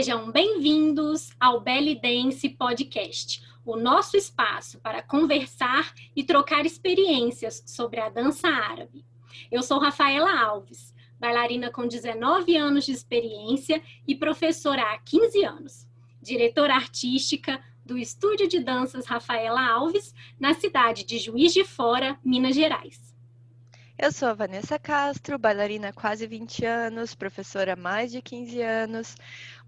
Sejam bem-vindos ao Belly Dance Podcast, o nosso espaço para conversar e trocar experiências sobre a dança árabe. Eu sou Rafaela Alves, bailarina com 19 anos de experiência e professora há 15 anos, diretora artística do Estúdio de Danças Rafaela Alves, na cidade de Juiz de Fora, Minas Gerais. Eu sou a Vanessa Castro, bailarina há quase 20 anos, professora há mais de 15 anos,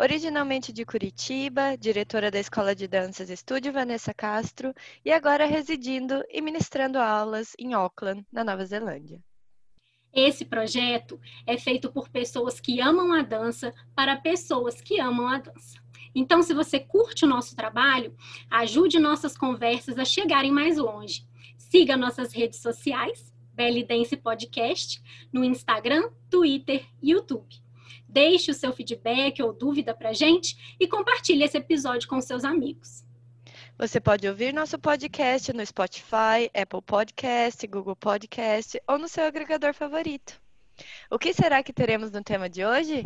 originalmente de Curitiba, diretora da Escola de Danças Estúdio Vanessa Castro e agora residindo e ministrando aulas em Auckland, na Nova Zelândia. Esse projeto é feito por pessoas que amam a dança para pessoas que amam a dança. Então, se você curte o nosso trabalho, ajude nossas conversas a chegarem mais longe. Siga nossas redes sociais Dance Podcast no Instagram, Twitter e YouTube. Deixe o seu feedback ou dúvida para gente e compartilhe esse episódio com seus amigos. Você pode ouvir nosso podcast no Spotify, Apple Podcast, Google Podcast ou no seu agregador favorito. O que será que teremos no tema de hoje?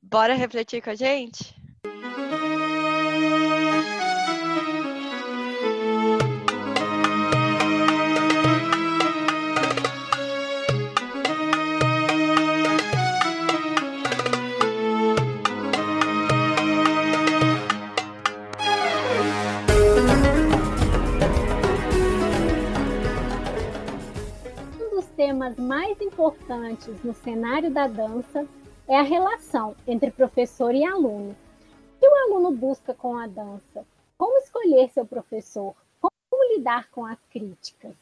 Bora refletir com a gente? Mais importantes no cenário da dança é a relação entre professor e aluno. O que o aluno busca com a dança? Como escolher seu professor? Como lidar com as críticas?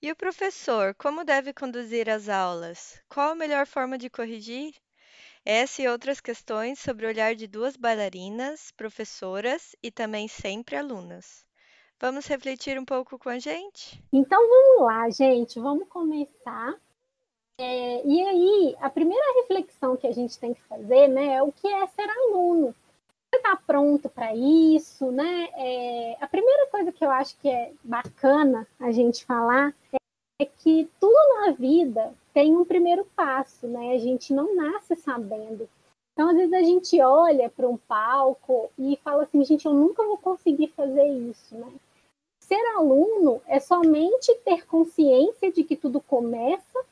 E o professor, como deve conduzir as aulas? Qual a melhor forma de corrigir? Essa e outras questões sobre o olhar de duas bailarinas, professoras e também sempre alunas. Vamos refletir um pouco com a gente? Então vamos lá, gente, vamos começar. É, e aí, a primeira reflexão que a gente tem que fazer né, é o que é ser aluno. Você está pronto para isso? Né? É, a primeira coisa que eu acho que é bacana a gente falar é, é que tudo na vida tem um primeiro passo, né? A gente não nasce sabendo. Então, às vezes, a gente olha para um palco e fala assim, gente, eu nunca vou conseguir fazer isso, né? Ser aluno é somente ter consciência de que tudo começa,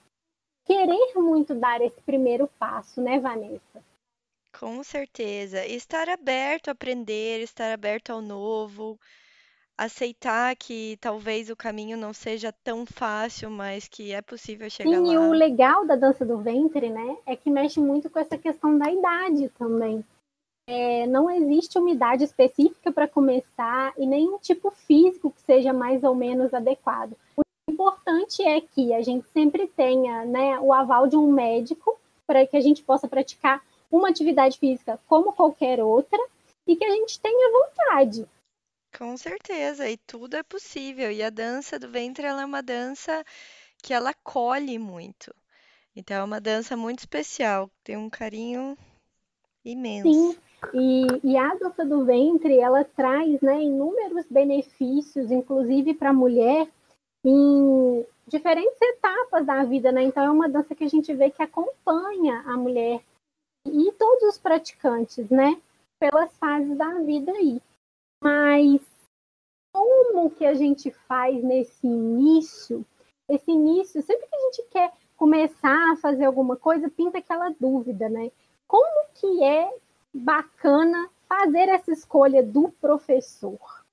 querer muito dar esse primeiro passo, né, Vanessa? Com certeza. Estar aberto a aprender, estar aberto ao novo, aceitar que talvez o caminho não seja tão fácil, mas que é possível chegar Sim, lá. E o legal da dança do ventre, né, é que mexe muito com essa questão da idade também. É, não existe uma idade específica para começar e nenhum tipo físico que seja mais ou menos adequado. O importante é que a gente sempre tenha né, o aval de um médico para que a gente possa praticar uma atividade física como qualquer outra e que a gente tenha vontade. Com certeza, e tudo é possível. E a dança do ventre é uma dança que ela acolhe muito. Então é uma dança muito especial, tem um carinho imenso. Sim, e, e a dança do ventre, ela traz né, inúmeros benefícios, inclusive para a mulher, em diferentes etapas da vida, né? Então é uma dança que a gente vê que acompanha a mulher e todos os praticantes, né? Pelas fases da vida aí. Mas como que a gente faz nesse início? Esse início, sempre que a gente quer começar a fazer alguma coisa, pinta aquela dúvida, né? Como que é bacana fazer essa escolha do professor.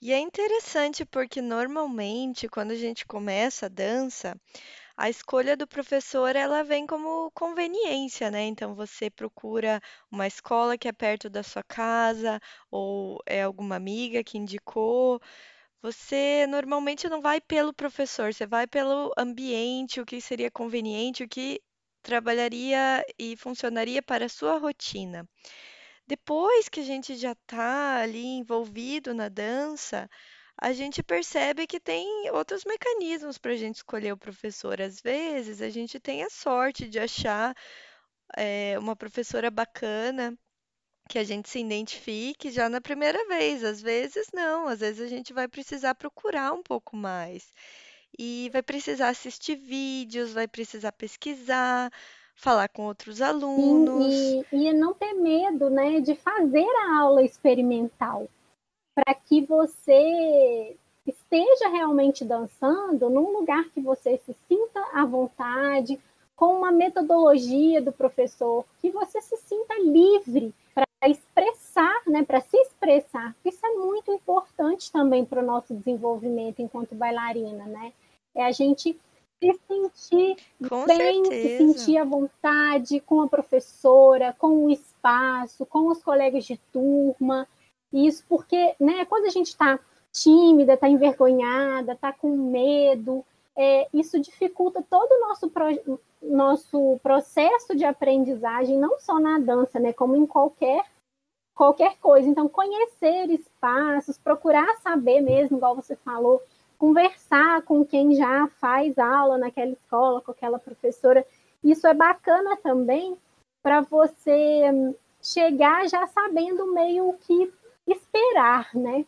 E é interessante porque normalmente quando a gente começa a dança, a escolha do professor ela vem como conveniência, né? Então você procura uma escola que é perto da sua casa ou é alguma amiga que indicou. Você normalmente não vai pelo professor, você vai pelo ambiente, o que seria conveniente, o que trabalharia e funcionaria para a sua rotina. Depois que a gente já está ali envolvido na dança, a gente percebe que tem outros mecanismos para a gente escolher o professor. Às vezes, a gente tem a sorte de achar é, uma professora bacana que a gente se identifique já na primeira vez. Às vezes, não, às vezes a gente vai precisar procurar um pouco mais e vai precisar assistir vídeos, vai precisar pesquisar, falar com outros alunos. Sim, e, e não ter medo né, de fazer a aula experimental, para que você esteja realmente dançando num lugar que você se sinta à vontade, com uma metodologia do professor, que você se sinta livre para expressar, né, para se expressar. Isso é muito importante também para o nosso desenvolvimento enquanto bailarina, né? É a gente se sentir Com bem, se certeza. sentir à vontade com a professora, com o espaço, com os colegas de turma. Isso porque, né, quando a gente está tímida, está envergonhada, está com medo, é, isso dificulta todo o nosso, pro, nosso processo de aprendizagem, não só na dança, né, como em qualquer, qualquer coisa. Então, conhecer espaços, procurar saber mesmo, igual você falou, conversar com quem já faz aula naquela escola, com aquela professora. Isso é bacana também para você hum, chegar já sabendo meio o que esperar, né?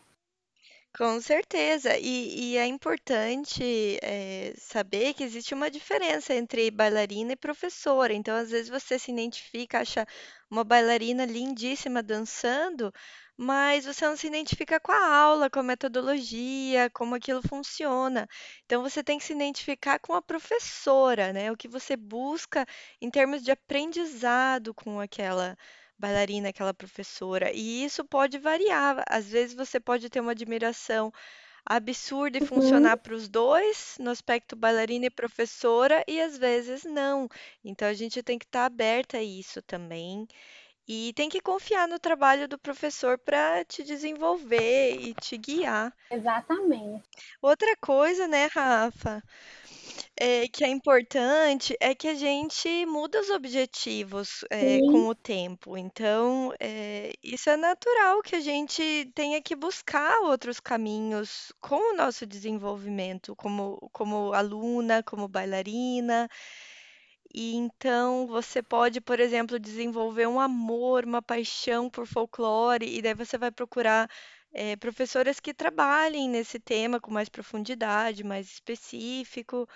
Com certeza. E, e é importante eh, saber que existe uma diferença entre bailarina e professora. Então, às vezes, você se identifica, acha uma bailarina lindíssima dançando, mas você não se identifica com a aula, com a metodologia, como aquilo funciona. Então, você tem que se identificar com a professora, né? O que você busca em termos de aprendizado com aquela bailarina, aquela professora. E isso pode variar. Às vezes você pode ter uma admiração absurda e Uhum, funcionar para os dois, no aspecto bailarina e professora, e às vezes não. Então a gente tem que estar aberta a isso também. E tem que confiar no trabalho do professor para te desenvolver e te guiar. exatamente. Outra coisa, né, Rafa? é, que é importante é que a gente muda os objetivos, é, com o tempo. Então, é, isso é natural que a gente tenha que buscar outros caminhos com o nosso desenvolvimento, como, como aluna, como bailarina. E então você pode, por exemplo, desenvolver um amor, uma paixão por folclore, e daí você vai procurar. é, professoras que trabalhem nesse tema com mais profundidade, mais específico,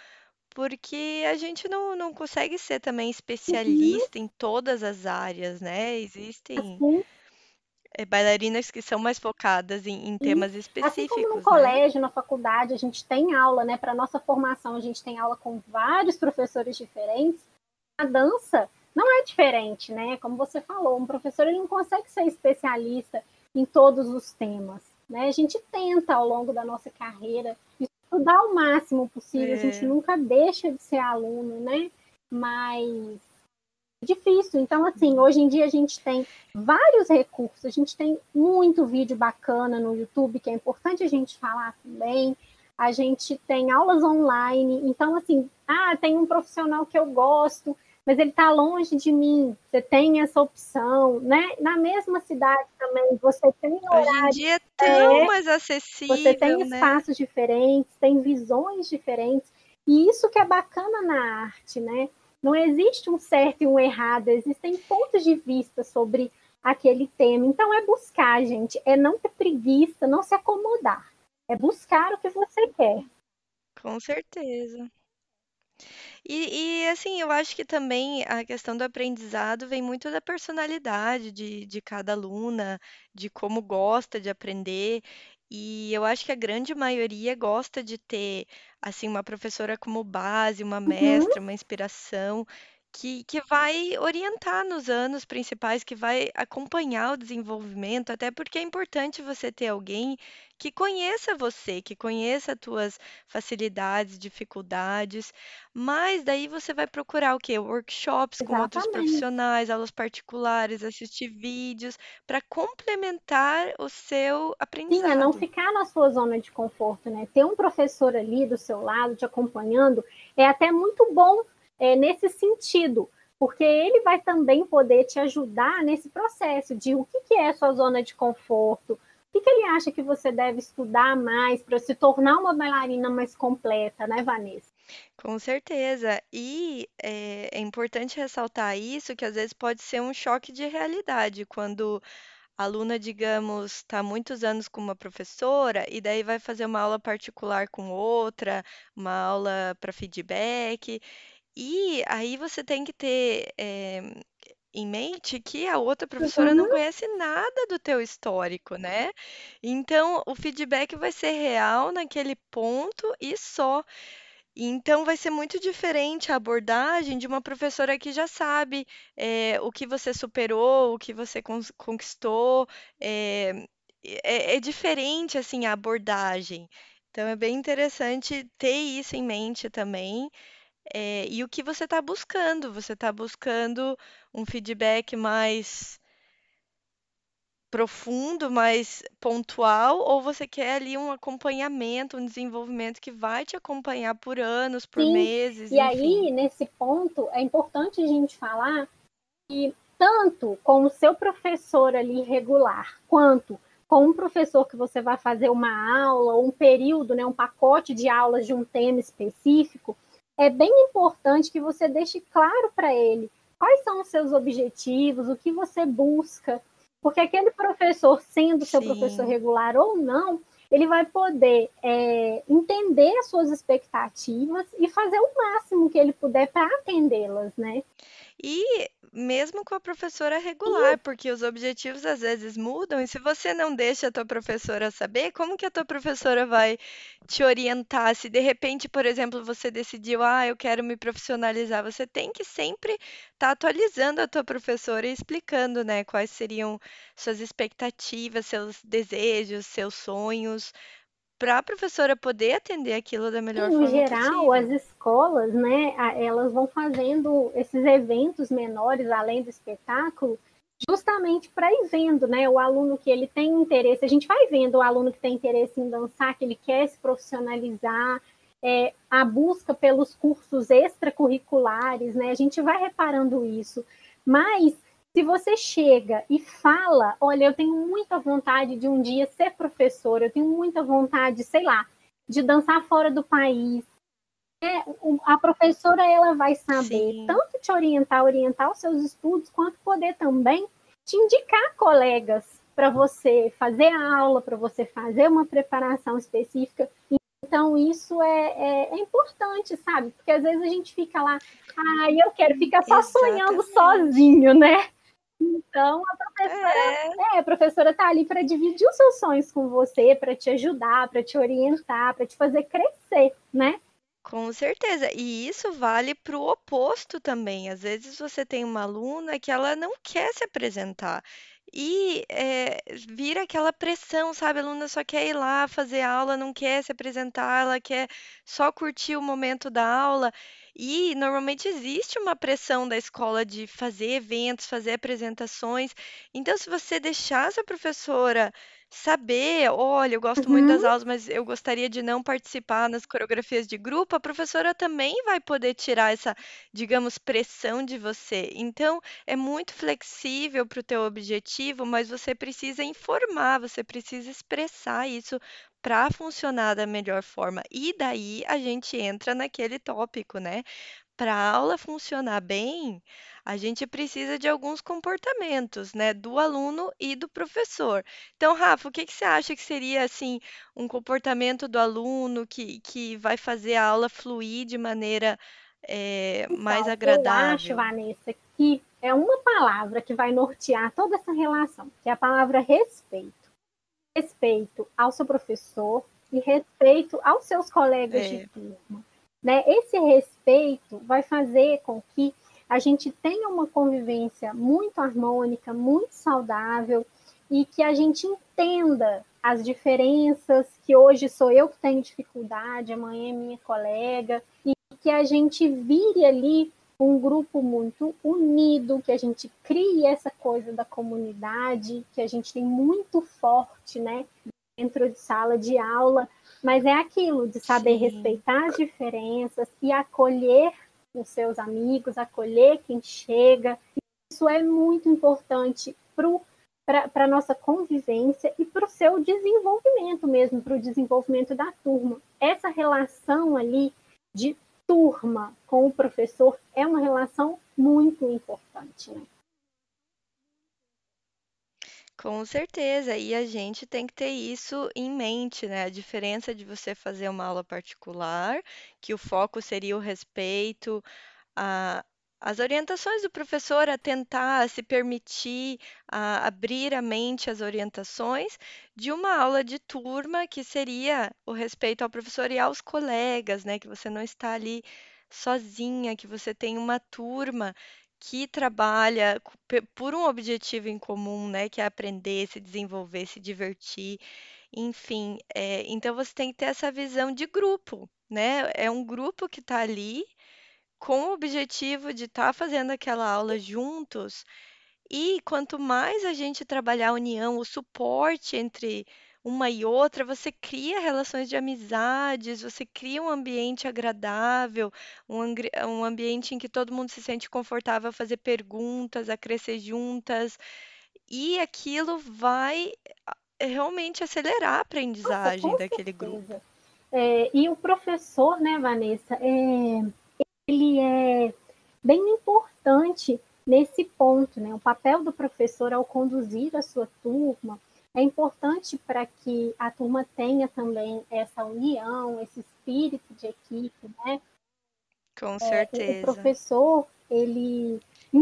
porque a gente não, não consegue ser também uhum, especialista em todas as áreas, né? Existem, assim, bailarinas que são mais focadas em, em temas Assim como no específicos, né? colégio, na faculdade, a gente tem aula, né? Para nossa formação, a gente tem aula com vários professores diferentes. A dança não é diferente, né? Como você falou, um professor ele não consegue ser especialista em todos os temas, né? A gente tenta ao longo da nossa carreira estudar o máximo possível, a gente É, nunca deixa de ser aluno, né? Mas é difícil. Então, assim, hoje em dia a gente tem vários recursos, a gente tem muito vídeo bacana no YouTube, que é importante a gente falar também. A gente tem aulas online, então, assim, ah, tem um profissional que eu gosto, mas ele está longe de mim. Você tem essa opção, né? Na mesma cidade também, você tem hoje em horário, dia é tão é, mais você tem acessível, né? espaços diferentes, tem visões diferentes, e isso que é bacana na arte, né? Não existe um certo e um errado, existem pontos de vista sobre aquele tema. Então é buscar, gente, é não ter preguiça, não se acomodar, é buscar o que você quer. Com certeza. E, e, assim, eu acho que também a questão do aprendizado vem muito da personalidade de, de cada aluna, de como gosta de aprender. E eu acho que a grande maioria gosta de ter, assim, uma professora como base, uma Uhum, mestra, uma inspiração, que, que vai orientar nos anos principais, que vai acompanhar o desenvolvimento, até porque é importante você ter alguém que conheça você, que conheça as tuas facilidades, dificuldades. Mas daí você vai procurar o quê? Workshops com outros profissionais, aulas particulares, assistir vídeos para complementar o seu Sim, é não aprendizado. ficar na sua zona de conforto, né? Ter um professor ali do seu lado te acompanhando é até muito bom é, nesse sentido, porque ele vai também poder te ajudar nesse processo de o que, que é sua zona de conforto, o que, que ele acha que você deve estudar mais para se tornar uma bailarina mais completa, né, Vanessa? Com certeza. E é, é importante ressaltar isso, que às vezes pode ser um choque de realidade, quando a aluna, digamos, está muitos anos com uma professora e daí vai fazer uma aula particular com outra, uma aula para feedback. E aí você tem que ter eh, em mente que a outra professora não Uhum. conhece nada do teu histórico, né? Então o feedback vai ser real naquele ponto e só. Então vai ser muito diferente a abordagem de uma professora que já sabe eh, o que você superou, o que você cons- conquistou. eh, é, é diferente assim a abordagem. Então é bem interessante ter isso em mente também. Eh, e o que você está buscando? Você está buscando um feedback mais profundo, mais pontual, ou você quer ali um acompanhamento, um desenvolvimento que vai te acompanhar por anos, por Sim, meses, e enfim. aí, nesse ponto, é importante a gente falar que tanto com o seu professor ali regular, quanto com um professor que você vai fazer uma aula, um período, né, um pacote de aulas de um tema específico, é bem importante que você deixe claro para ele quais são os seus objetivos, o que você busca, porque aquele professor, sendo seu professor Sim. regular ou não, ele vai poder é, entender as suas expectativas e fazer o máximo que ele puder para atendê-las, né? E mesmo com a professora regular, porque os objetivos às vezes mudam, e se você não deixa a tua professora saber, como que a tua professora vai te orientar? Se de repente, por exemplo, você decidiu, ah, eu quero me profissionalizar, você tem que sempre estar atualizando a tua professora e explicando, né, quais seriam suas expectativas, seus desejos, seus sonhos, para a professora poder atender aquilo da melhor no forma geral, as possível. escolas, né, elas vão fazendo esses eventos menores, além do espetáculo, justamente para ir vendo, né, o aluno que ele tem interesse. A gente vai vendo o aluno que tem interesse em dançar, que ele quer se profissionalizar, é, a busca pelos cursos extracurriculares, né, a gente vai reparando isso. Mas se você chega e fala, olha, eu tenho muita vontade de um dia ser professor, eu tenho muita vontade, sei lá, de dançar fora do país. É, a professora ela vai saber Sim. tanto te orientar, orientar os seus estudos, quanto poder também te indicar colegas para você fazer a aula, para você fazer uma preparação específica. Então, isso é, é, é, importante, sabe? Porque às vezes a gente fica lá, ah, eu quero ficar só Exatamente. sonhando sozinho, né? Então, a professora, É. é, a professora tá ali para dividir os seus sonhos com você, para te ajudar, para te orientar, para te fazer crescer, né? Com certeza. E isso vale para o oposto também. Às vezes você tem uma aluna que ela não quer se apresentar. E eh, vira aquela pressão, sabe? A aluna só quer ir lá fazer aula, não quer se apresentar, ela quer só curtir o momento da aula. E normalmente existe uma pressão da escola de fazer eventos, fazer apresentações. Então, se você deixar essa professora saber, olha, eu gosto muito das Uhum. aulas, mas eu gostaria de não participar nas coreografias de grupo, a professora também vai poder tirar essa, digamos, pressão de você. Então, é muito flexível para o teu objetivo, mas você precisa informar, você precisa expressar isso para funcionar da melhor forma. E daí a gente entra naquele tópico, né? Para a aula funcionar bem, a gente precisa de alguns comportamentos, né, do aluno e do professor. Então, Rafa, o que que você acha que seria assim um comportamento do aluno que, que vai fazer a aula fluir de maneira eh, mais Então, eu acho, agradável? Vanessa, que é uma palavra que vai nortear toda essa relação, que é a palavra respeito. Respeito ao seu professor e respeito aos seus colegas de É, turma. Né? Esse respeito vai fazer com que a gente tenha uma convivência muito harmônica, muito saudável e que a gente entenda as diferenças, que hoje sou eu que tenho dificuldade, amanhã é minha colega, e que a gente vire ali um grupo muito unido, que a gente crie essa coisa da comunidade, que a gente tem muito forte, né, dentro de sala de aula, mas é aquilo de saber sim, respeitar as diferenças e acolher os seus amigos, acolher quem chega. Isso é muito importante para a nossa convivência e para o seu desenvolvimento mesmo, para o desenvolvimento da turma. Essa relação ali de turma com o professor é uma relação muito importante, né? Com certeza. E a gente tem que ter isso em mente, né? A diferença de você fazer uma aula particular, que o foco seria o respeito, a, as orientações do professor a tentar se permitir a abrir a mente às orientações de uma aula de turma que seria o respeito ao professor e aos colegas, né? Que você não está ali sozinha, que você tem uma turma que trabalha por um objetivo em comum, né? Que é aprender, se desenvolver, se divertir, enfim. É, então você tem que ter essa visão de grupo, né? É um grupo que está ali com o objetivo de estar tá fazendo aquela aula juntos. E quanto mais a gente trabalhar a união, o suporte entre uma e outra, você cria relações de amizades, você cria um ambiente agradável, um, um ambiente em que todo mundo se sente confortável a fazer perguntas, a crescer juntas, e aquilo vai realmente acelerar a aprendizagem Nossa, daquele certeza. grupo. É, e o professor, né, Vanessa, é, ele é bem importante nesse ponto, né? O papel do professor ao conduzir a sua turma é importante para que a turma tenha também essa união, esse espírito de equipe, né? Com certeza. É, o professor, ele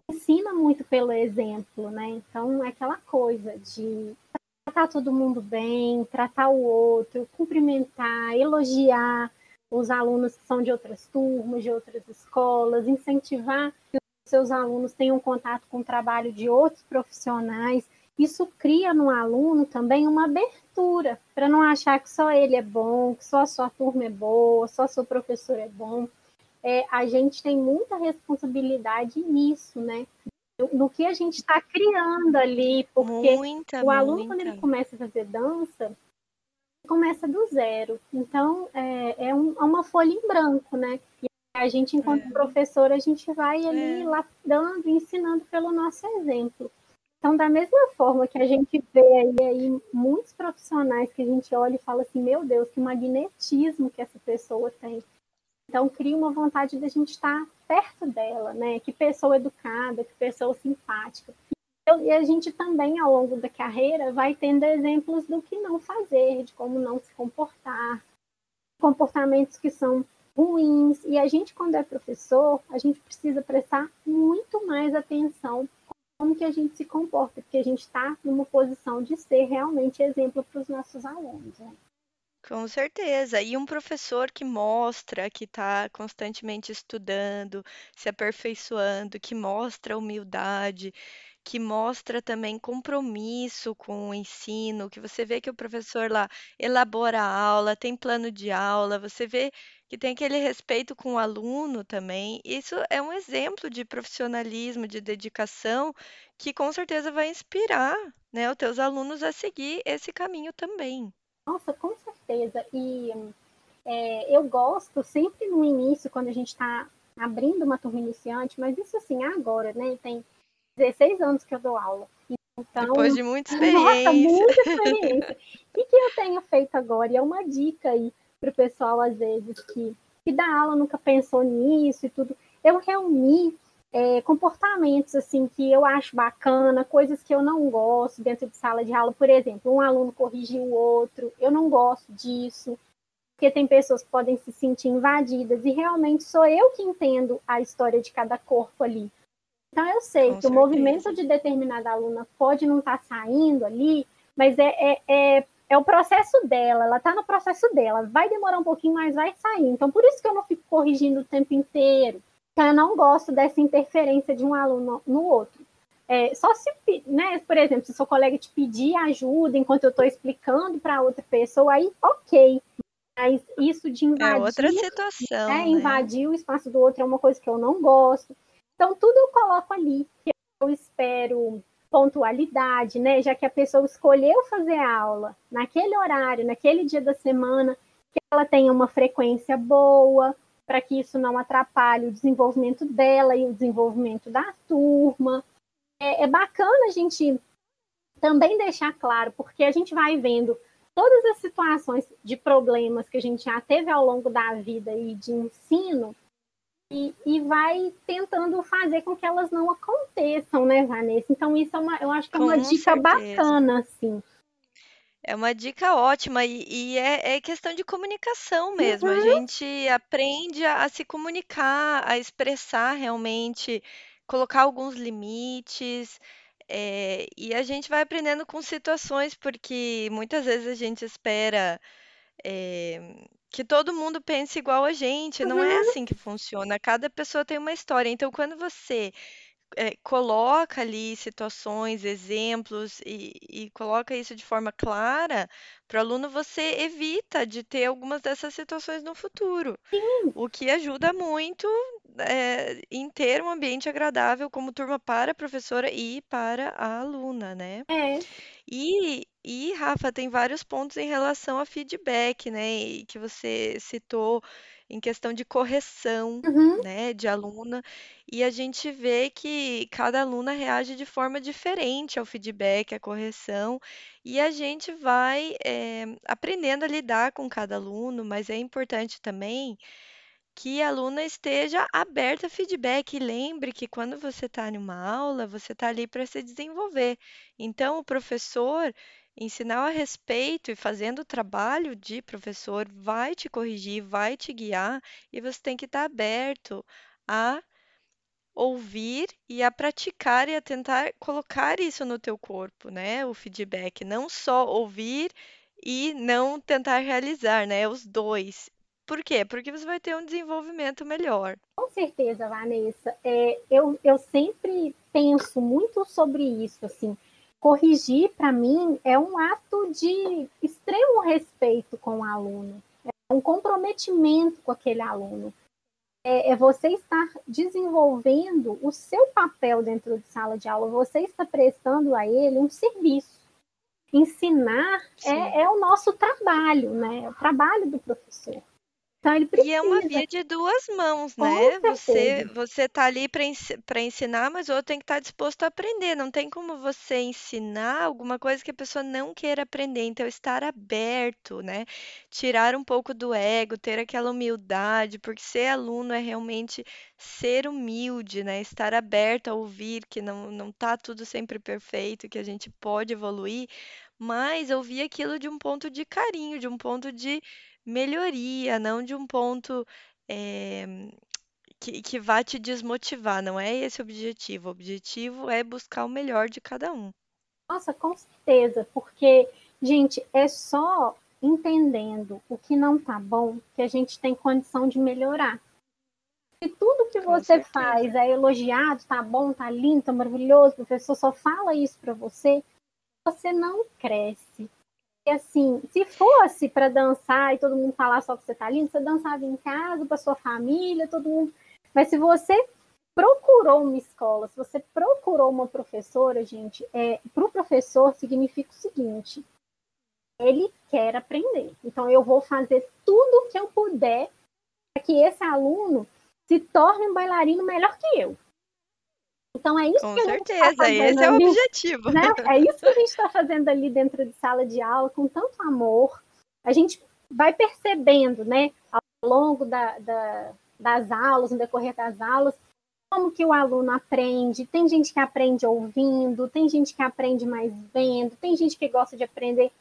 ensina muito pelo exemplo, né? Então, é aquela coisa de tratar todo mundo bem, tratar o outro, cumprimentar, elogiar, os alunos que são de outras turmas, de outras escolas, incentivar que os seus alunos tenham contato com o trabalho de outros profissionais. Isso cria no aluno também uma abertura para não achar que só ele é bom, que só a sua turma é boa, só seu professor é bom. É, a gente tem muita responsabilidade nisso, né? No que a gente está criando ali, porque muita, o aluno, muita. quando ele começa a fazer dança, começa do zero. Então, é, é, um, é uma folha em branco, né? E a gente, enquanto é. professor, a gente vai ali é. lapidando, ensinando pelo nosso exemplo. Então, da mesma forma que a gente vê aí, aí, muitos profissionais que a gente olha e fala assim, meu Deus, que magnetismo que essa pessoa tem. Então, cria uma vontade de a gente estar perto dela, né? Que pessoa educada, que pessoa simpática. E a gente também, ao longo da carreira, vai tendo exemplos do que não fazer, de como não se comportar, comportamentos que são ruins. E a gente, quando é professor, a gente precisa prestar muito mais atenção como que a gente se comporta, porque a gente está numa posição de ser realmente exemplo para os nossos alunos. Né? Com certeza. E um professor que mostra que está constantemente estudando, se aperfeiçoando, que mostra humildade, que mostra também compromisso com o ensino, que você vê que o professor lá elabora a aula, tem plano de aula, você vê que tem aquele respeito com o aluno também. Isso é um exemplo de profissionalismo, de dedicação, que com certeza vai inspirar, né, os teus alunos a seguir esse caminho também. Nossa, com certeza. E é, eu gosto sempre no início, quando a gente está abrindo uma turma iniciante, mas isso assim, agora, né? Tem 16 anos que eu dou aula. Então, Depois de muita experiência. Nossa, muita experiência. o que, que eu tenho feito agora? E é uma dica aí para o pessoal, às vezes, que, que dá aula nunca pensou nisso e tudo. Eu reuni é, comportamentos assim que eu acho bacana, coisas que eu não gosto dentro de sala de aula. Por exemplo, um aluno corrigir o outro, eu não gosto disso, porque tem pessoas que podem se sentir invadidas, e realmente sou eu que entendo a história de cada corpo ali. Então, eu sei Com que certeza. o movimento de determinada aluna pode não estar tá saindo ali, mas é, é, é, é o processo dela, ela está no processo dela. Vai demorar um pouquinho, mas vai sair. Então, por isso que eu não fico corrigindo o tempo inteiro. Então, eu não gosto dessa interferência de um aluno no outro. É, só se, né, por exemplo, se seu colega te pedir ajuda enquanto eu estou explicando para outra pessoa, aí ok. Mas isso de invadir, é outra situação, né, né? invadir o espaço do outro é uma coisa que eu não gosto. Então, tudo eu coloco ali. Eu espero pontualidade, né? Já que a pessoa escolheu fazer aula naquele horário, naquele dia da semana, que ela tenha uma frequência boa, para que isso não atrapalhe o desenvolvimento dela e o desenvolvimento da turma. É, é bacana a gente também deixar claro, porque a gente vai vendo todas as situações de problemas que a gente já teve ao longo da vida e de ensino, e, e, vai tentando fazer com que elas não aconteçam, né, Vanessa? Então, isso é uma, eu acho que é uma com dica certeza. bacana, assim. É uma dica ótima e, e é, é questão de comunicação mesmo. A Uhum. gente aprende a, a se comunicar, a expressar realmente, colocar alguns limites, é, e a gente vai aprendendo com situações, porque muitas vezes a gente espera, é, que todo mundo pense igual a gente. Não é Uhum. assim que funciona. Cada pessoa tem uma história. Então, quando você eh, coloca ali situações, exemplos e, e coloca isso de forma clara para o aluno, você evita de ter algumas dessas situações no futuro, Sim, o que ajuda muito eh, em ter um ambiente agradável como turma para a professora e para a aluna, né? é. E, e, Rafa, tem vários pontos em relação a feedback, né? E que você citou em questão de correção, Uhum. né, de aluna. E a gente vê que cada aluna reage de forma diferente ao feedback, à correção. E a gente vai, eh, aprendendo a lidar com cada aluno, mas é importante também que a aluna esteja aberta a feedback e lembre que quando você está em uma aula, você está ali para se desenvolver. Então, o professor, ensinar a respeito e fazendo o trabalho de professor, vai te corrigir, vai te guiar, e você tem que estar aberto a ouvir e a praticar e a tentar colocar isso no teu corpo, né? O feedback, não só ouvir e não tentar realizar, né? Os dois. Por quê? Porque você vai ter um desenvolvimento melhor. Com certeza, Vanessa. É, eu, eu sempre penso muito sobre isso, assim. Corrigir, para mim, é um ato de extremo respeito com o aluno. É um comprometimento com aquele aluno. É, é você estar desenvolvendo o seu papel dentro de sala de aula. Você está prestando a ele um serviço. Ensinar é, é o nosso trabalho, né? É o trabalho do professor. Então, ele E é uma precisa, via de duas mãos, né? Você você tá ali para ensinar, mas o outro tem que estar disposto a aprender. Não tem como você ensinar alguma coisa que a pessoa não queira aprender. Então, estar aberto, né? Tirar um pouco do ego, ter aquela humildade, porque ser aluno é realmente ser humilde, né? Estar aberto a ouvir que não não tá tudo sempre perfeito, que a gente pode evoluir, mas ouvir aquilo de um ponto de carinho, de um ponto de melhoria, não de um ponto, eh, que que vá te desmotivar, não é esse o objetivo. O objetivo é buscar o melhor de cada um. Nossa, com certeza, porque, gente, é só entendendo o que não tá bom que a gente tem condição de melhorar. Se tudo que Com você faz certeza. é elogiado, tá bom, tá lindo, tá maravilhoso, o professor só fala isso para você, você não cresce. Assim, se fosse para dançar e todo mundo falar só que você tá lindo, você dançava em casa, para sua família, todo mundo. Mas se você procurou uma escola, se você procurou uma professora, gente, é, para o professor significa o seguinte: ele quer aprender. Então, eu vou fazer tudo o que eu puder para que esse aluno se torne um bailarino melhor que eu. Então, é isso Com que a gente está certeza, fazendo esse é o ali, objetivo. né? É isso que a gente está fazendo ali dentro de sala de aula, com tanto amor. A gente vai percebendo, né, ao longo da, da, das aulas, no decorrer das aulas, como que o aluno aprende. Tem gente que aprende ouvindo, tem gente que aprende mais vendo, tem gente que gosta de aprender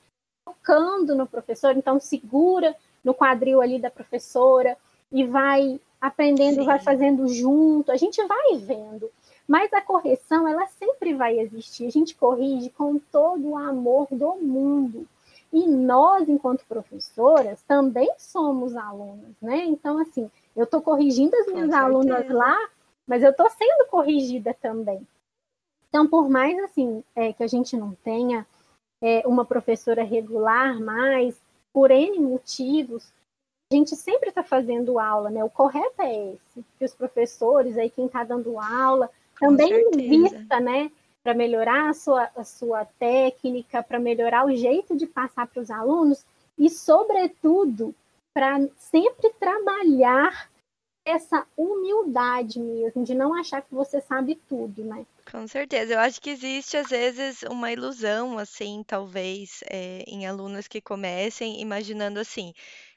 tocando no professor, então segura no quadril ali da professora e vai aprendendo, vai Sim, fazendo junto. A gente vai vendo. Mas a correção, ela sempre vai existir. A gente corrige com todo o amor do mundo. E nós, enquanto professoras, também somos alunas, né? Então, assim, eu estou corrigindo as minhas alunas lá, mas eu estou sendo corrigida também. Então, por mais assim é, que a gente não tenha é, uma professora regular mais, por N motivos, a gente sempre está fazendo aula, né? O correto é esse, que os professores, aí quem está dando aula, também invista, né? Para melhorar a sua, a sua técnica, para melhorar o jeito de passar para os alunos e, sobretudo, para sempre trabalhar essa humildade mesmo, de não achar que você sabe tudo, né? Com certeza. Eu acho que existe, às vezes, uma ilusão, assim, talvez, eh, em alunos que comecem, imaginando assim,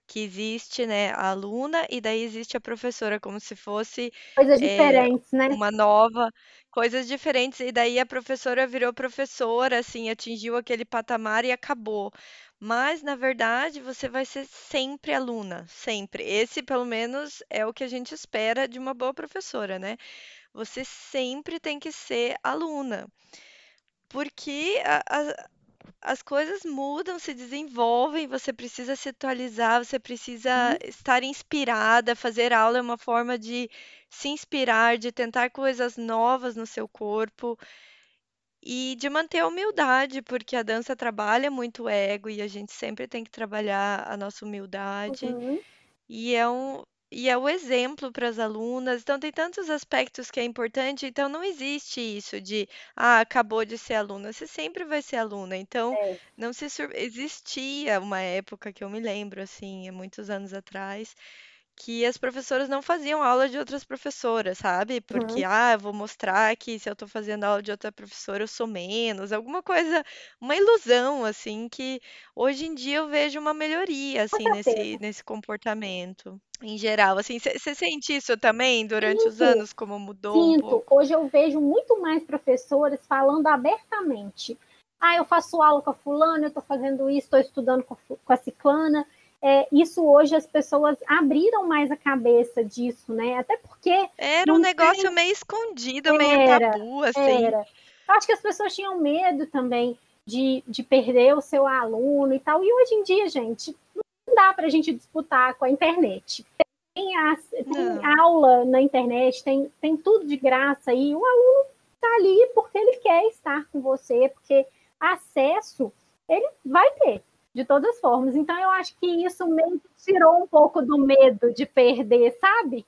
que existe, né, a aluna e daí existe a professora, como se fosse coisas é, diferentes, né? Uma nova, coisas diferentes, e daí a professora virou professora, assim, atingiu aquele patamar e acabou. Mas, na verdade, você vai ser sempre aluna, sempre. Esse, pelo menos, é o que a gente espera de uma boa professora, né? Você sempre tem que ser aluna. Porque a, a, as coisas mudam, se desenvolvem, você precisa se atualizar, você precisa Uhum. estar inspirada. Fazer aula é uma forma de se inspirar, de tentar coisas novas no seu corpo e de manter a humildade, porque a dança trabalha muito o ego e a gente sempre tem que trabalhar a nossa humildade. Uhum. E é um, e é o exemplo para as alunas. Então, tem tantos aspectos que é importante. Então, não existe isso de, ah, acabou de ser aluna. Você sempre vai ser aluna. Então, É. não se sur... existia uma época que eu me lembro, assim, há muitos anos atrás, que as professoras não faziam aula de outras professoras, sabe? Porque, Uhum. ah, eu vou mostrar que se eu tô fazendo aula de outra professora, eu sou menos. Alguma coisa, uma ilusão, assim, que hoje em dia eu vejo uma melhoria, assim, nesse, nesse comportamento. Em geral, assim, você sente isso também durante os Sinto, anos, como mudou um sinto. pouco? Hoje eu vejo muito mais professores falando abertamente. Ah, eu faço aula com a fulana, eu estou fazendo isso, estou estudando com a, fu- com a ciclana. É, isso hoje as pessoas abriram mais a cabeça disso, né? Até porque Era um negócio tem. meio escondido, meio Era, tabu, assim. era. Acho que as pessoas tinham medo também de, de perder o seu aluno e tal. E hoje em dia, gente, dá para a gente disputar com a internet. Tem, as, tem Não. aula na internet, tem, tem tudo de graça e o aluno está ali porque ele quer estar com você, porque acesso ele vai ter, de todas as formas. Então, eu acho que isso meio que tirou um pouco do medo de perder, sabe?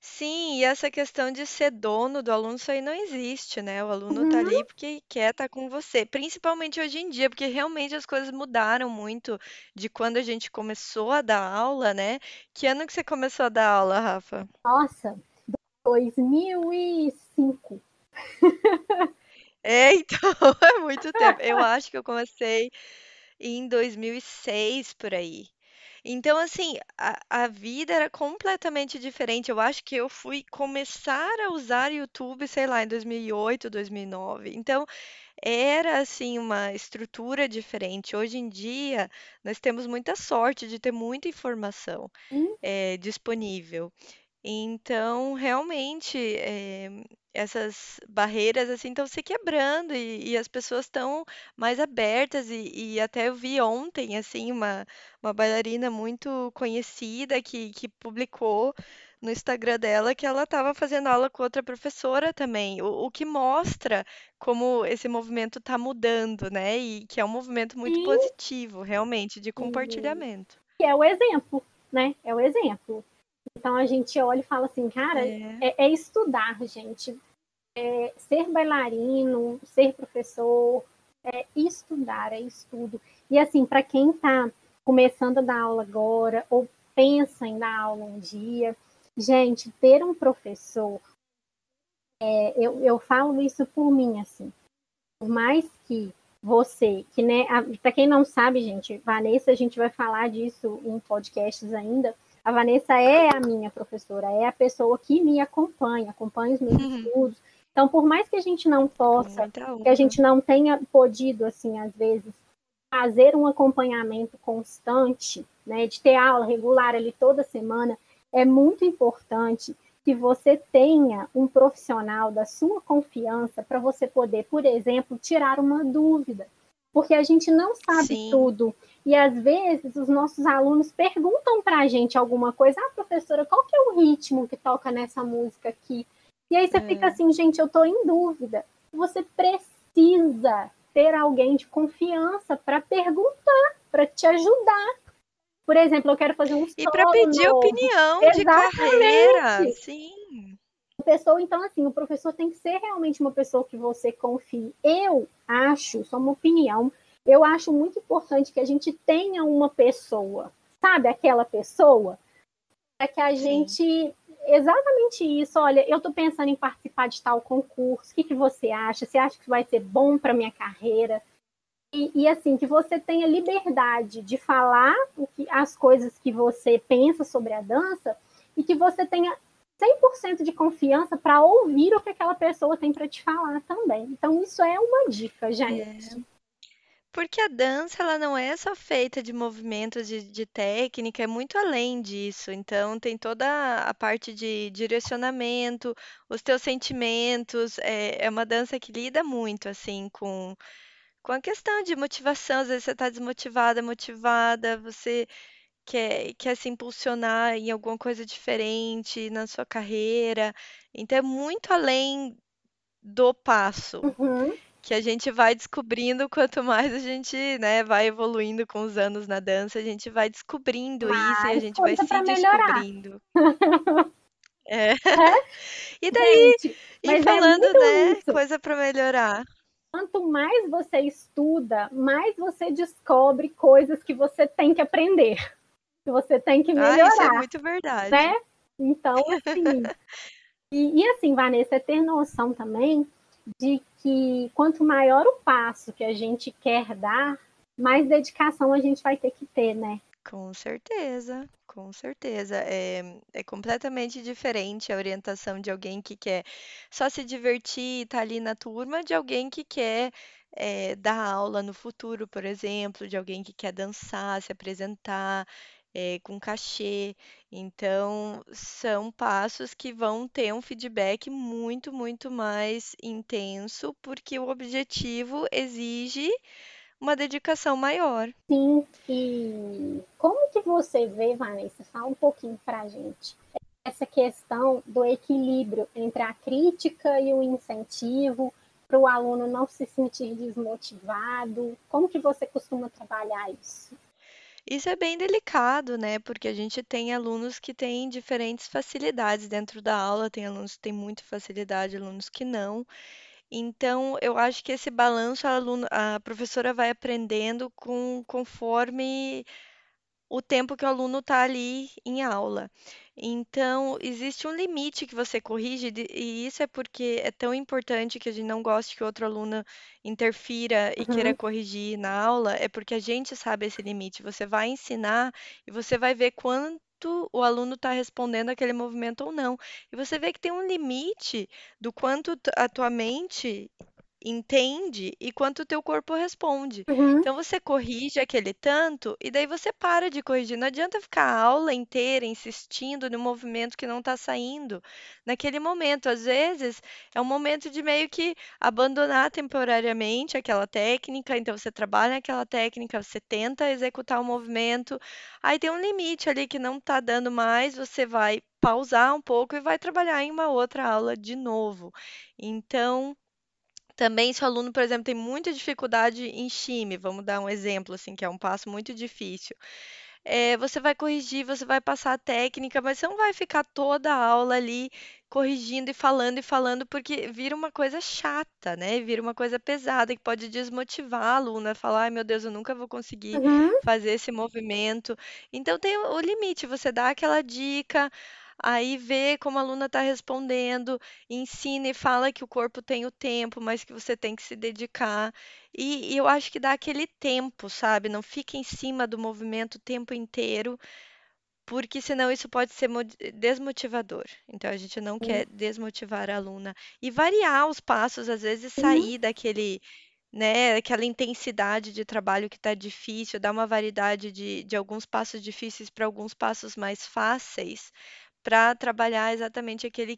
Sim, e essa questão de ser dono do aluno, isso aí não existe, né? O aluno tá Uhum. ali porque quer estar com você, principalmente hoje em dia, porque realmente as coisas mudaram muito de quando a gente começou a dar aula, né? Que ano que você começou a dar aula, Rafa? Nossa, 2005. É, então, é muito tempo. Eu acho que eu comecei em 2006 por aí. Então, assim, a, a vida era completamente diferente. Eu acho que eu fui começar a usar YouTube, sei lá, em 2008, 2009. Então, era, assim, uma estrutura diferente. Hoje em dia, nós temos muita sorte de ter muita informação, Hum, eh, disponível. Então, realmente, eh, essas barreiras assim estão se quebrando e, e as pessoas estão mais abertas e, e até eu vi ontem assim uma, uma bailarina muito conhecida que, que publicou no Instagram dela que ela estava fazendo aula com outra professora também, o, o que mostra como esse movimento está mudando, né? E que é um movimento muito Sim, positivo, realmente, de e compartilhamento. que é o exemplo, né? É o exemplo. Então a gente olha e fala assim, cara, É, é, é estudar, gente. É ser bailarino, ser professor, é estudar, é estudo. E assim, para quem está começando a dar aula agora, ou pensa em dar aula um dia, gente, ter um professor, é, eu, eu falo isso por mim, assim, por mais que você, que né, para quem não sabe, gente, Vanessa, a gente vai falar disso em podcasts ainda. A Vanessa é a minha professora, é a pessoa que me acompanha, acompanha os meus estudos. Então, por mais que a gente não possa, que a gente não tenha podido, assim, às vezes, fazer um acompanhamento constante, né, de ter aula regular ali toda semana, é muito importante que você tenha um profissional da sua confiança para você poder, por exemplo, tirar uma dúvida. Porque a gente não sabe Sim, tudo. E às vezes os nossos alunos perguntam para a gente alguma coisa. Ah, professora, qual que é o ritmo que toca nessa música aqui? E aí você fica é, assim, gente, eu estou em dúvida. Você precisa ter alguém de confiança para perguntar, para te ajudar. Por exemplo, eu quero fazer um E para solo pedir novo. opinião de carreira, Exatamente. sim. Pessoa, então, assim, o professor tem que ser realmente uma pessoa que você confie. Eu acho, só uma opinião, eu acho muito importante que a gente tenha uma pessoa, sabe, aquela pessoa, para que a Sim. gente. Exatamente isso. Olha, eu estou pensando em participar de tal concurso. O que, que você acha? Você acha que vai ser bom para minha carreira? e, e, assim, que você tenha liberdade de falar o que, as coisas que você pensa sobre a dança e que você tenha 100% de confiança para ouvir o que aquela pessoa tem para te falar também. Então, isso é uma dica, gente. É. Porque a dança, ela não é só feita de movimentos de, de técnica, é muito além disso. Então, tem toda a parte de direcionamento, os teus sentimentos. É, é uma dança que lida muito, assim, com, com a questão de motivação. Às vezes você está desmotivada, motivada, você quer, quer se impulsionar em alguma coisa diferente na sua carreira. Então, é muito além do passo. Uhum que a gente vai descobrindo quanto mais a gente, né, vai evoluindo com os anos na dança, a gente vai descobrindo isso e a gente vai se descobrindo. É. é. E daí, gente, e é falando, é né, isso. coisa para melhorar. Quanto mais você estuda, mais você descobre coisas que você tem que aprender, que você tem que melhorar. Ah, isso é muito verdade. Né? Então, assim. e, e assim, Vanessa, é ter noção também de que quanto maior o passo que a gente quer dar, mais dedicação a gente vai ter que ter, né? Com certeza, com certeza. É, é completamente diferente a orientação de alguém que quer só se divertir e estar tá ali na turma, de alguém que quer é, dar aula no futuro, por exemplo, de alguém que quer dançar, se apresentar é, com cachê. Então, são passos que vão ter um feedback muito, muito mais intenso, porque o objetivo exige uma dedicação maior. Sim, e como que você vê, Vanessa? Fala um pouquinho pra gente. Essa questão do equilíbrio entre a crítica e o incentivo, para o aluno não se sentir desmotivado. Como que você costuma trabalhar isso? Isso é bem delicado, né? Porque a gente tem alunos que têm diferentes facilidades dentro da aula, tem alunos que têm muita facilidade, alunos que não. Então, eu acho que esse balanço a, aluno, a professora vai aprendendo com, conforme o tempo que o aluno está ali em aula. Então, existe um limite que você corrige, e isso é porque é tão importante que a gente não goste que outro aluno interfira e queira Uhum. corrigir na aula, é porque a gente sabe esse limite. Você vai ensinar e você vai ver quanto o aluno está respondendo aquele movimento ou não. E você vê que tem um limite do quanto a tua mente entende e quanto o teu corpo responde. Uhum. Então você corrige aquele tanto e daí você para de corrigir. Não adianta ficar a aula inteira insistindo no movimento que não está saindo naquele momento. Às vezes é um momento de meio que abandonar temporariamente aquela técnica. Então você trabalha aquela técnica, você tenta executar o movimento, aí tem um limite ali que não está dando mais, você vai pausar um pouco e vai trabalhar em uma outra aula de novo. Então, também, se o aluno, por exemplo, tem muita dificuldade em Shime, vamos dar um exemplo, assim, que é um passo muito difícil. É, você vai corrigir, você vai passar a técnica, mas você não vai ficar toda a aula ali corrigindo e falando e falando, porque vira uma coisa chata, né? Vira uma coisa pesada que pode desmotivar a aluna, falar, ai meu Deus, eu nunca vou conseguir Uhum. fazer esse movimento. Então tem o limite, você dá aquela dica, aí vê como a aluna está respondendo, ensina e fala que o corpo tem o tempo, mas que você tem que se dedicar. E, e eu acho que dá aquele tempo, sabe? Não fica em cima do movimento o tempo inteiro, porque senão isso pode ser desmotivador. Então a gente não quer desmotivar a aluna. E variar os passos, às vezes sair daquele. Né, aquela intensidade de trabalho que está difícil, dar uma variedade de, de alguns passos difíceis para alguns passos mais fáceis, para trabalhar exatamente aquele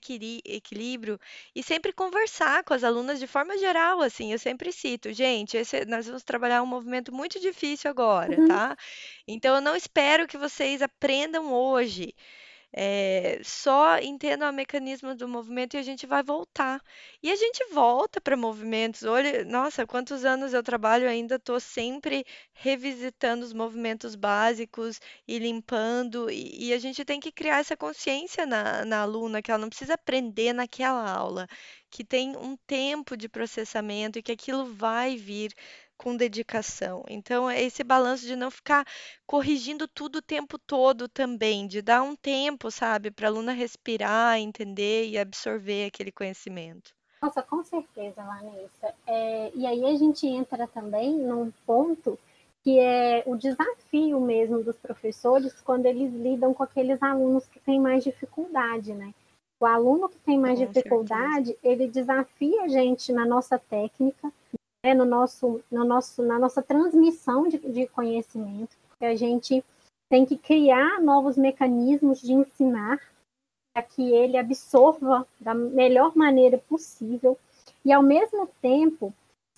equilíbrio e sempre conversar com as alunas de forma geral, assim, eu sempre cito, gente, esse- nós vamos trabalhar um movimento muito difícil agora, Uhum. tá? Então eu não espero que vocês aprendam hoje. É, só entendam o mecanismo do movimento e a gente vai voltar. E a gente volta para movimentos. Olha, nossa, quantos anos eu trabalho ainda estou sempre revisitando os movimentos básicos e limpando. E, e a gente tem que criar essa consciência na, na aluna que ela não precisa aprender naquela aula, que tem um tempo de processamento e que aquilo vai vir com dedicação. Então, é esse balanço de não ficar corrigindo tudo o tempo todo também, de dar um tempo, sabe, para a aluna respirar, entender e absorver aquele conhecimento. Nossa, com certeza, Vanessa. É, e aí a gente entra também num ponto que é o desafio mesmo dos professores quando eles lidam com aqueles alunos que têm mais dificuldade, né? O aluno que tem mais com dificuldade, certeza. ele desafia a gente na nossa técnica, né, no nosso, no nosso, na nossa transmissão de, de conhecimento, porque a gente tem que criar novos mecanismos de ensinar para que ele absorva da melhor maneira possível e ao mesmo tempo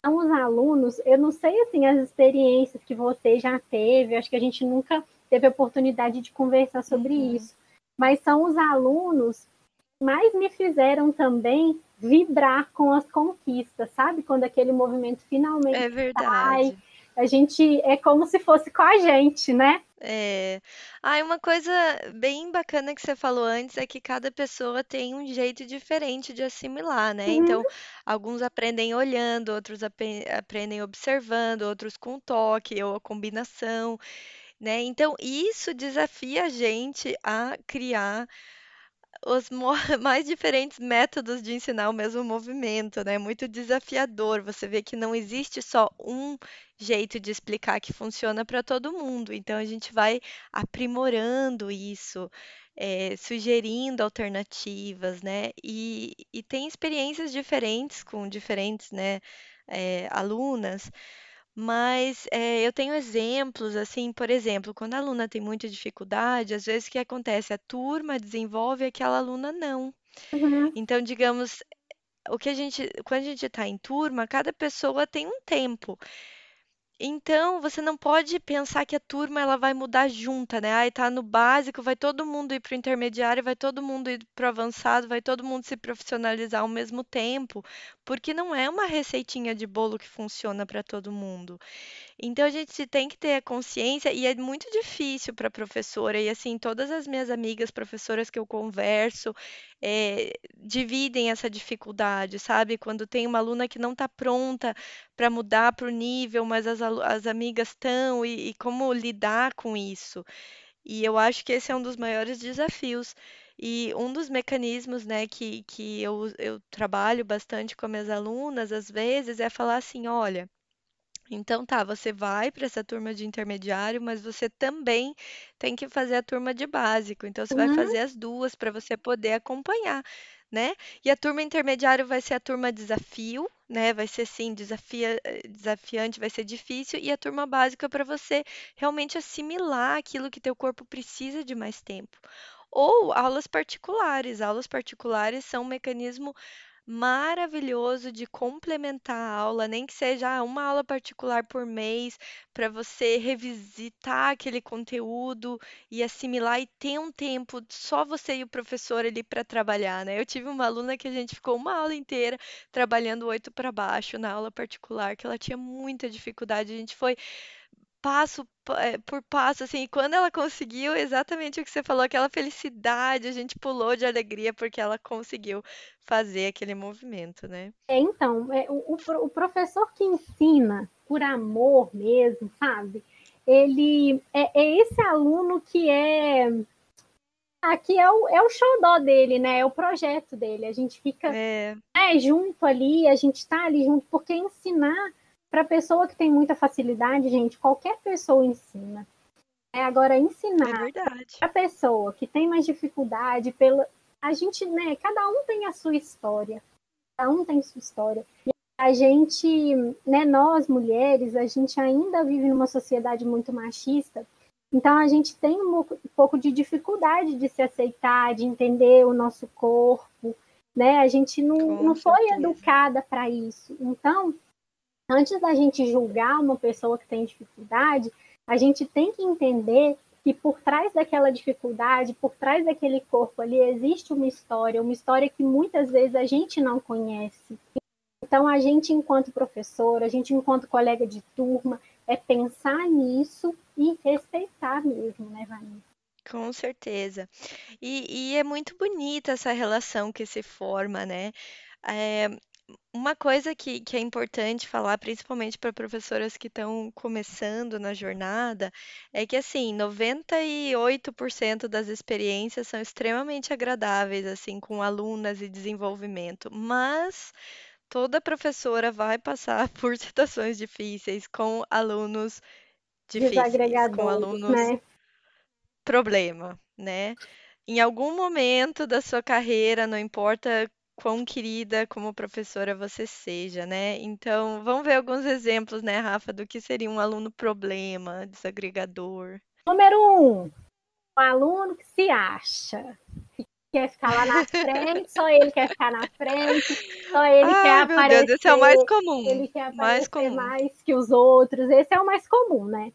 são os alunos, eu não sei assim as experiências que você já teve, acho que a gente nunca teve oportunidade de conversar sobre uhum. isso, mas são os alunos que mais me fizeram também vibrar com as conquistas, sabe? Quando aquele movimento finalmente é verdade. sai, a gente é como se fosse com a gente, né? É. Ah, uma coisa bem bacana que você falou antes é que cada pessoa tem um jeito diferente de assimilar, né? Uhum. Então, alguns aprendem olhando, outros aprendem observando, outros com toque ou a combinação, né? Então, isso desafia a gente a criar os mais diferentes métodos de ensinar o mesmo movimento, né? Muito desafiador. Você vê que não existe só um jeito de explicar que funciona para todo mundo. Então a gente vai aprimorando isso, é, sugerindo alternativas, né? E, e, tem experiências diferentes com diferentes, né, é, alunas. Mas é, eu tenho exemplos, assim, por exemplo, quando a aluna tem muita dificuldade, às vezes o que acontece? A turma desenvolve, aquela aluna não. Uhum. Então, digamos, o que a gente, quando a gente está em turma, cada pessoa tem um tempo. Então, você não pode pensar que a turma ela vai mudar junta, né? Aí tá no básico, vai todo mundo ir para o intermediário, vai todo mundo ir para o avançado, vai todo mundo se profissionalizar ao mesmo tempo, porque não é uma receitinha de bolo que funciona para todo mundo. Então a gente tem que ter a consciência e é muito difícil para professora. E assim, todas as minhas amigas professoras que eu converso eh, dividem essa dificuldade, sabe? Quando tem uma aluna que não está pronta para mudar para o nível, mas as, as amigas estão, e, e como lidar com isso. E eu acho que esse é um dos maiores desafios. E um dos mecanismos, né, que, que eu, eu trabalho bastante com as minhas alunas, às vezes, é falar assim: olha. Então tá, você vai para essa turma de intermediário, mas você também tem que fazer a turma de básico. Então você vai Uhum. fazer as duas para você poder acompanhar, né? E a turma intermediário vai ser a turma desafio, né? Vai ser sim desafia, eh, desafiante, vai ser difícil, e a turma básica para você realmente assimilar aquilo que teu corpo precisa de mais tempo. Ou aulas particulares. Aulas particulares são um mecanismo maravilhoso de complementar a aula, nem que seja ah, uma aula particular por mês, para você revisitar aquele conteúdo e assimilar e ter um tempo só você e o professor ali para trabalhar, né? Eu tive uma aluna que a gente ficou uma aula inteira trabalhando oito para baixo na aula particular, que ela tinha muita dificuldade. A gente foi passo eh, por passo, assim, e quando ela conseguiu exatamente o que você falou, aquela felicidade, a gente pulou de alegria porque ela conseguiu fazer aquele movimento, né? É, então, é, o, o, professor que ensina por amor mesmo, sabe? Ele é, é esse aluno que é aqui é o, é o xodó dele, né? É o projeto dele. A gente fica É. né, junto ali, a gente tá ali junto, porque ensinar para pessoa que tem muita facilidade, gente, qualquer pessoa ensina. É agora É ensinar verdade. a pessoa que tem mais dificuldade, pela a gente, né, cada um tem a sua história. Cada um tem sua história. E a gente, né, nós mulheres, a gente ainda vive numa sociedade muito machista. Então a gente tem um pouco de dificuldade de se aceitar, de entender o nosso corpo, né? A gente não, Com não foi educada para isso. Então, antes da gente julgar uma pessoa que tem dificuldade, a gente tem que entender que por trás daquela dificuldade, por trás daquele corpo ali, existe uma história, uma história que muitas vezes a gente não conhece. Então, a gente, enquanto professor, a gente, enquanto colega de turma, é pensar nisso e respeitar mesmo, né, Vanessa? Com certeza. E, e é muito bonita essa relação que se forma, né? É, uma coisa que, que é importante falar, principalmente para professoras que estão começando na jornada, é que assim, 98% das experiências são extremamente agradáveis, assim, com alunas e desenvolvimento, mas toda professora vai passar por situações difíceis com alunos difíceis, com alunos né? problema, né? Em algum momento da sua carreira, não importa quão querida como professora você seja, né? Então, vamos ver alguns exemplos, né, Rafa, do que seria um aluno problema, desagregador. Número um, um aluno que se acha, que quer ficar lá na frente, só ele quer ficar na frente, só ele Ai, quer meu aparecer. Deus, esse é o mais comum. Ele quer mais aparecer comum. mais que os outros. Esse é o mais comum, né?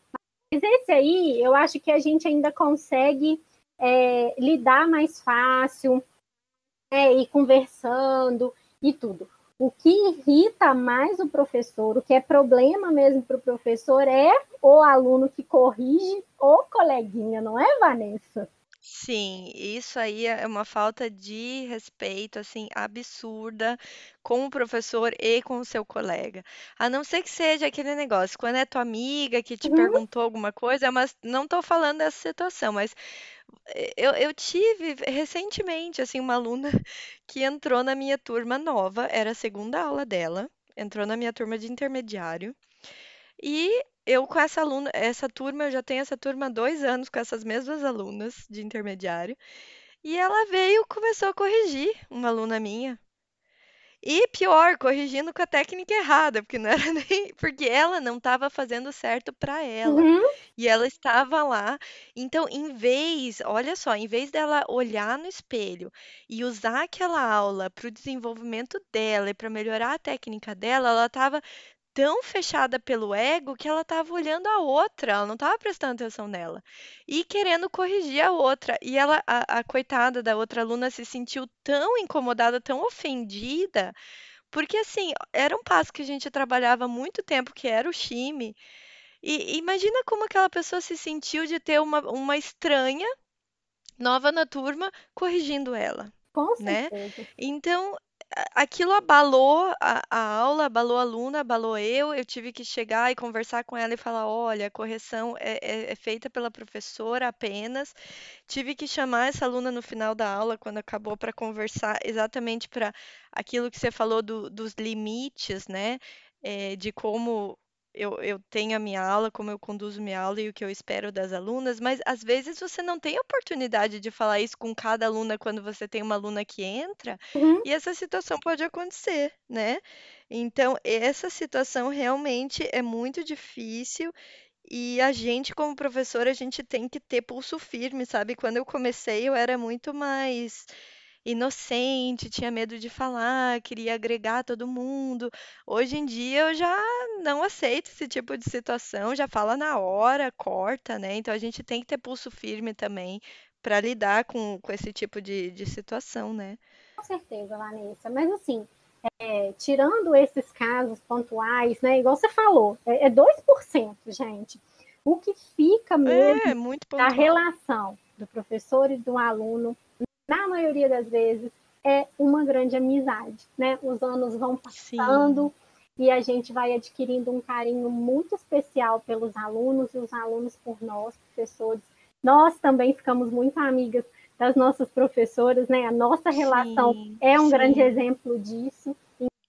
Mas esse aí, eu acho que a gente ainda consegue é, lidar mais fácil, é, ir conversando e tudo. O que irrita mais o professor, o que é problema mesmo para o professor, é o aluno que corrige o coleguinha, não é, Vanessa? Sim, isso aí é uma falta de respeito, assim, absurda com o professor e com o seu colega. A não ser que seja aquele negócio, quando é tua amiga que te Uhum, perguntou alguma coisa, mas não estou falando dessa situação, mas eh, eu, eu tive recentemente, assim, uma aluna que entrou na minha turma nova, era a segunda aula dela, entrou na minha turma de intermediário. E eu com essa aluna, essa turma, eu já tenho essa turma há dois anos com essas mesmas alunas de intermediário. E ela veio e começou a corrigir uma aluna minha. E pior, corrigindo com a técnica errada, porque não era nem, porque ela não estava fazendo certo para ela. uhum, E ela estava lá. Então, em vez, olha só, em vez dela olhar no espelho e usar aquela aula para o desenvolvimento dela e para melhorar a técnica dela, ela estava tão fechada pelo ego que ela estava olhando a outra, ela não estava prestando atenção nela e querendo corrigir a outra. E ela, a, a coitada da outra aluna, se sentiu tão incomodada, tão ofendida, porque assim, era um passo que a gente trabalhava há muito tempo, que era o shime. E imagina como aquela pessoa se sentiu de ter uma, uma estranha nova na turma corrigindo ela, com né? certeza. Então, a- aquilo abalou a, a aula, abalou a aluna, abalou eu. Eu tive que chegar e conversar com ela e falar: olha, a correção é, é- é feita pela professora apenas. Tive que chamar essa aluna no final da aula, quando acabou, para conversar exatamente para aquilo que você falou do- dos limites, né? É, de como. Eu, eu tenho a minha aula, como eu conduzo minha aula e o que eu espero das alunas, mas às vezes você não tem oportunidade de falar isso com cada aluna quando você tem uma aluna que entra, Uhum, e essa situação pode acontecer, né? Então, essa situação realmente é muito difícil e a gente, como professor, a gente tem que ter pulso firme, sabe? Quando eu comecei, eu era muito mais inocente, tinha medo de falar, queria agregar todo mundo. Hoje em dia, eu já não aceito esse tipo de situação, já fala na hora, corta, né? Então, a gente tem que ter pulso firme também para lidar com, com esse tipo de, de situação, né? com certeza, Vanessa. Mas assim, é, tirando esses casos pontuais, né? Igual você falou, é, é 2%, gente. O que fica É, mesmo muito da relação do professor e do aluno, na maioria das vezes, é uma grande amizade, né? Os anos vão Sim, passando e a gente vai adquirindo um carinho muito especial pelos alunos e os alunos por nós, professores. Nós também ficamos muito amigas das nossas professoras, né? A nossa relação sim, é um grande sim, exemplo disso.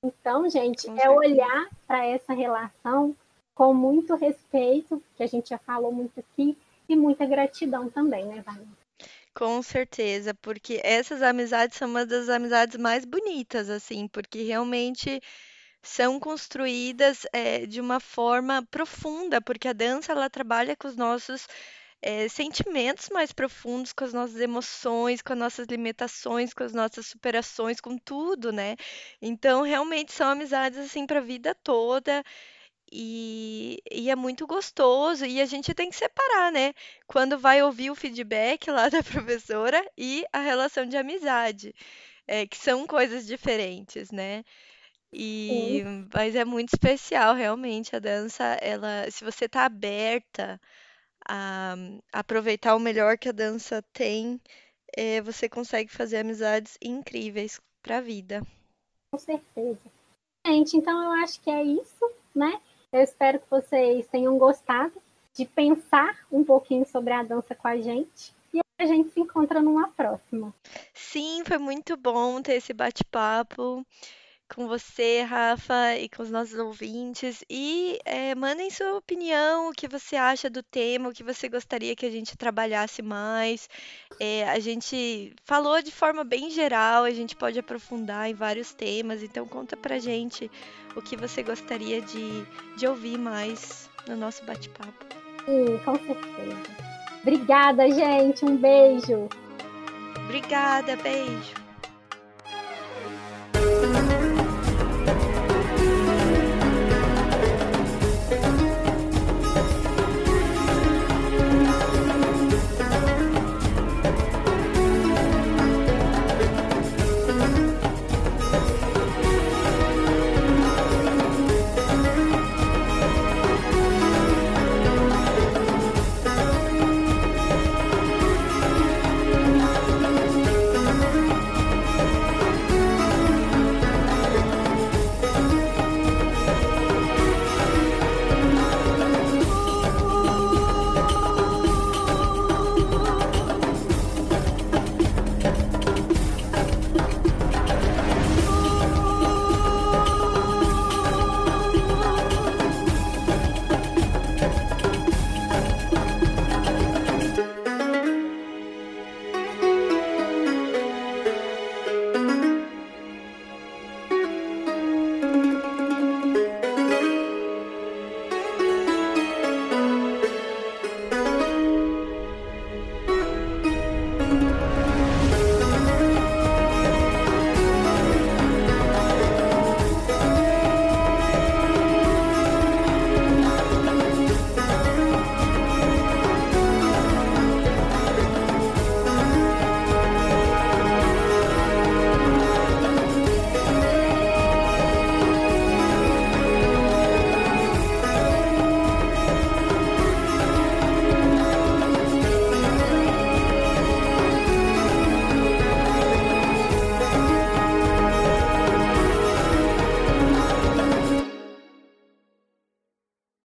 Então, gente, com é certeza. olhar para essa relação com muito respeito, que a gente já falou muito aqui, e muita gratidão também, né, Vanessa? Com certeza, porque essas amizades são uma das amizades mais bonitas, assim, porque realmente são construídas eh, de uma forma profunda, porque a dança ela trabalha com os nossos eh, sentimentos mais profundos, com as nossas emoções, com as nossas limitações, com as nossas superações, com tudo, né? Então, realmente são amizades assim para a vida toda. E, e é muito gostoso, e a gente tem que separar, né? Quando vai ouvir o feedback lá da professora e a relação de amizade, é, que são coisas diferentes, né? E, Sim, mas é muito especial, realmente, a dança, ela, se você tá aberta a aproveitar o melhor que a dança tem, é, você consegue fazer amizades incríveis para a vida. com certeza. Gente, então eu acho que é isso, né? Eu espero que vocês tenham gostado de pensar um pouquinho sobre a dança com a gente. E a gente se encontra numa próxima. Sim, foi muito bom ter esse bate-papo com você, Rafa, e com os nossos ouvintes. E é, mandem sua opinião, o que você acha do tema, o que você gostaria que a gente trabalhasse mais. É, a gente falou de forma bem geral, a gente pode aprofundar em vários temas, então conta pra gente o que você gostaria de, de ouvir mais no nosso bate-papo. Sim, com certeza. Obrigada, gente. Um beijo. Obrigada, beijo.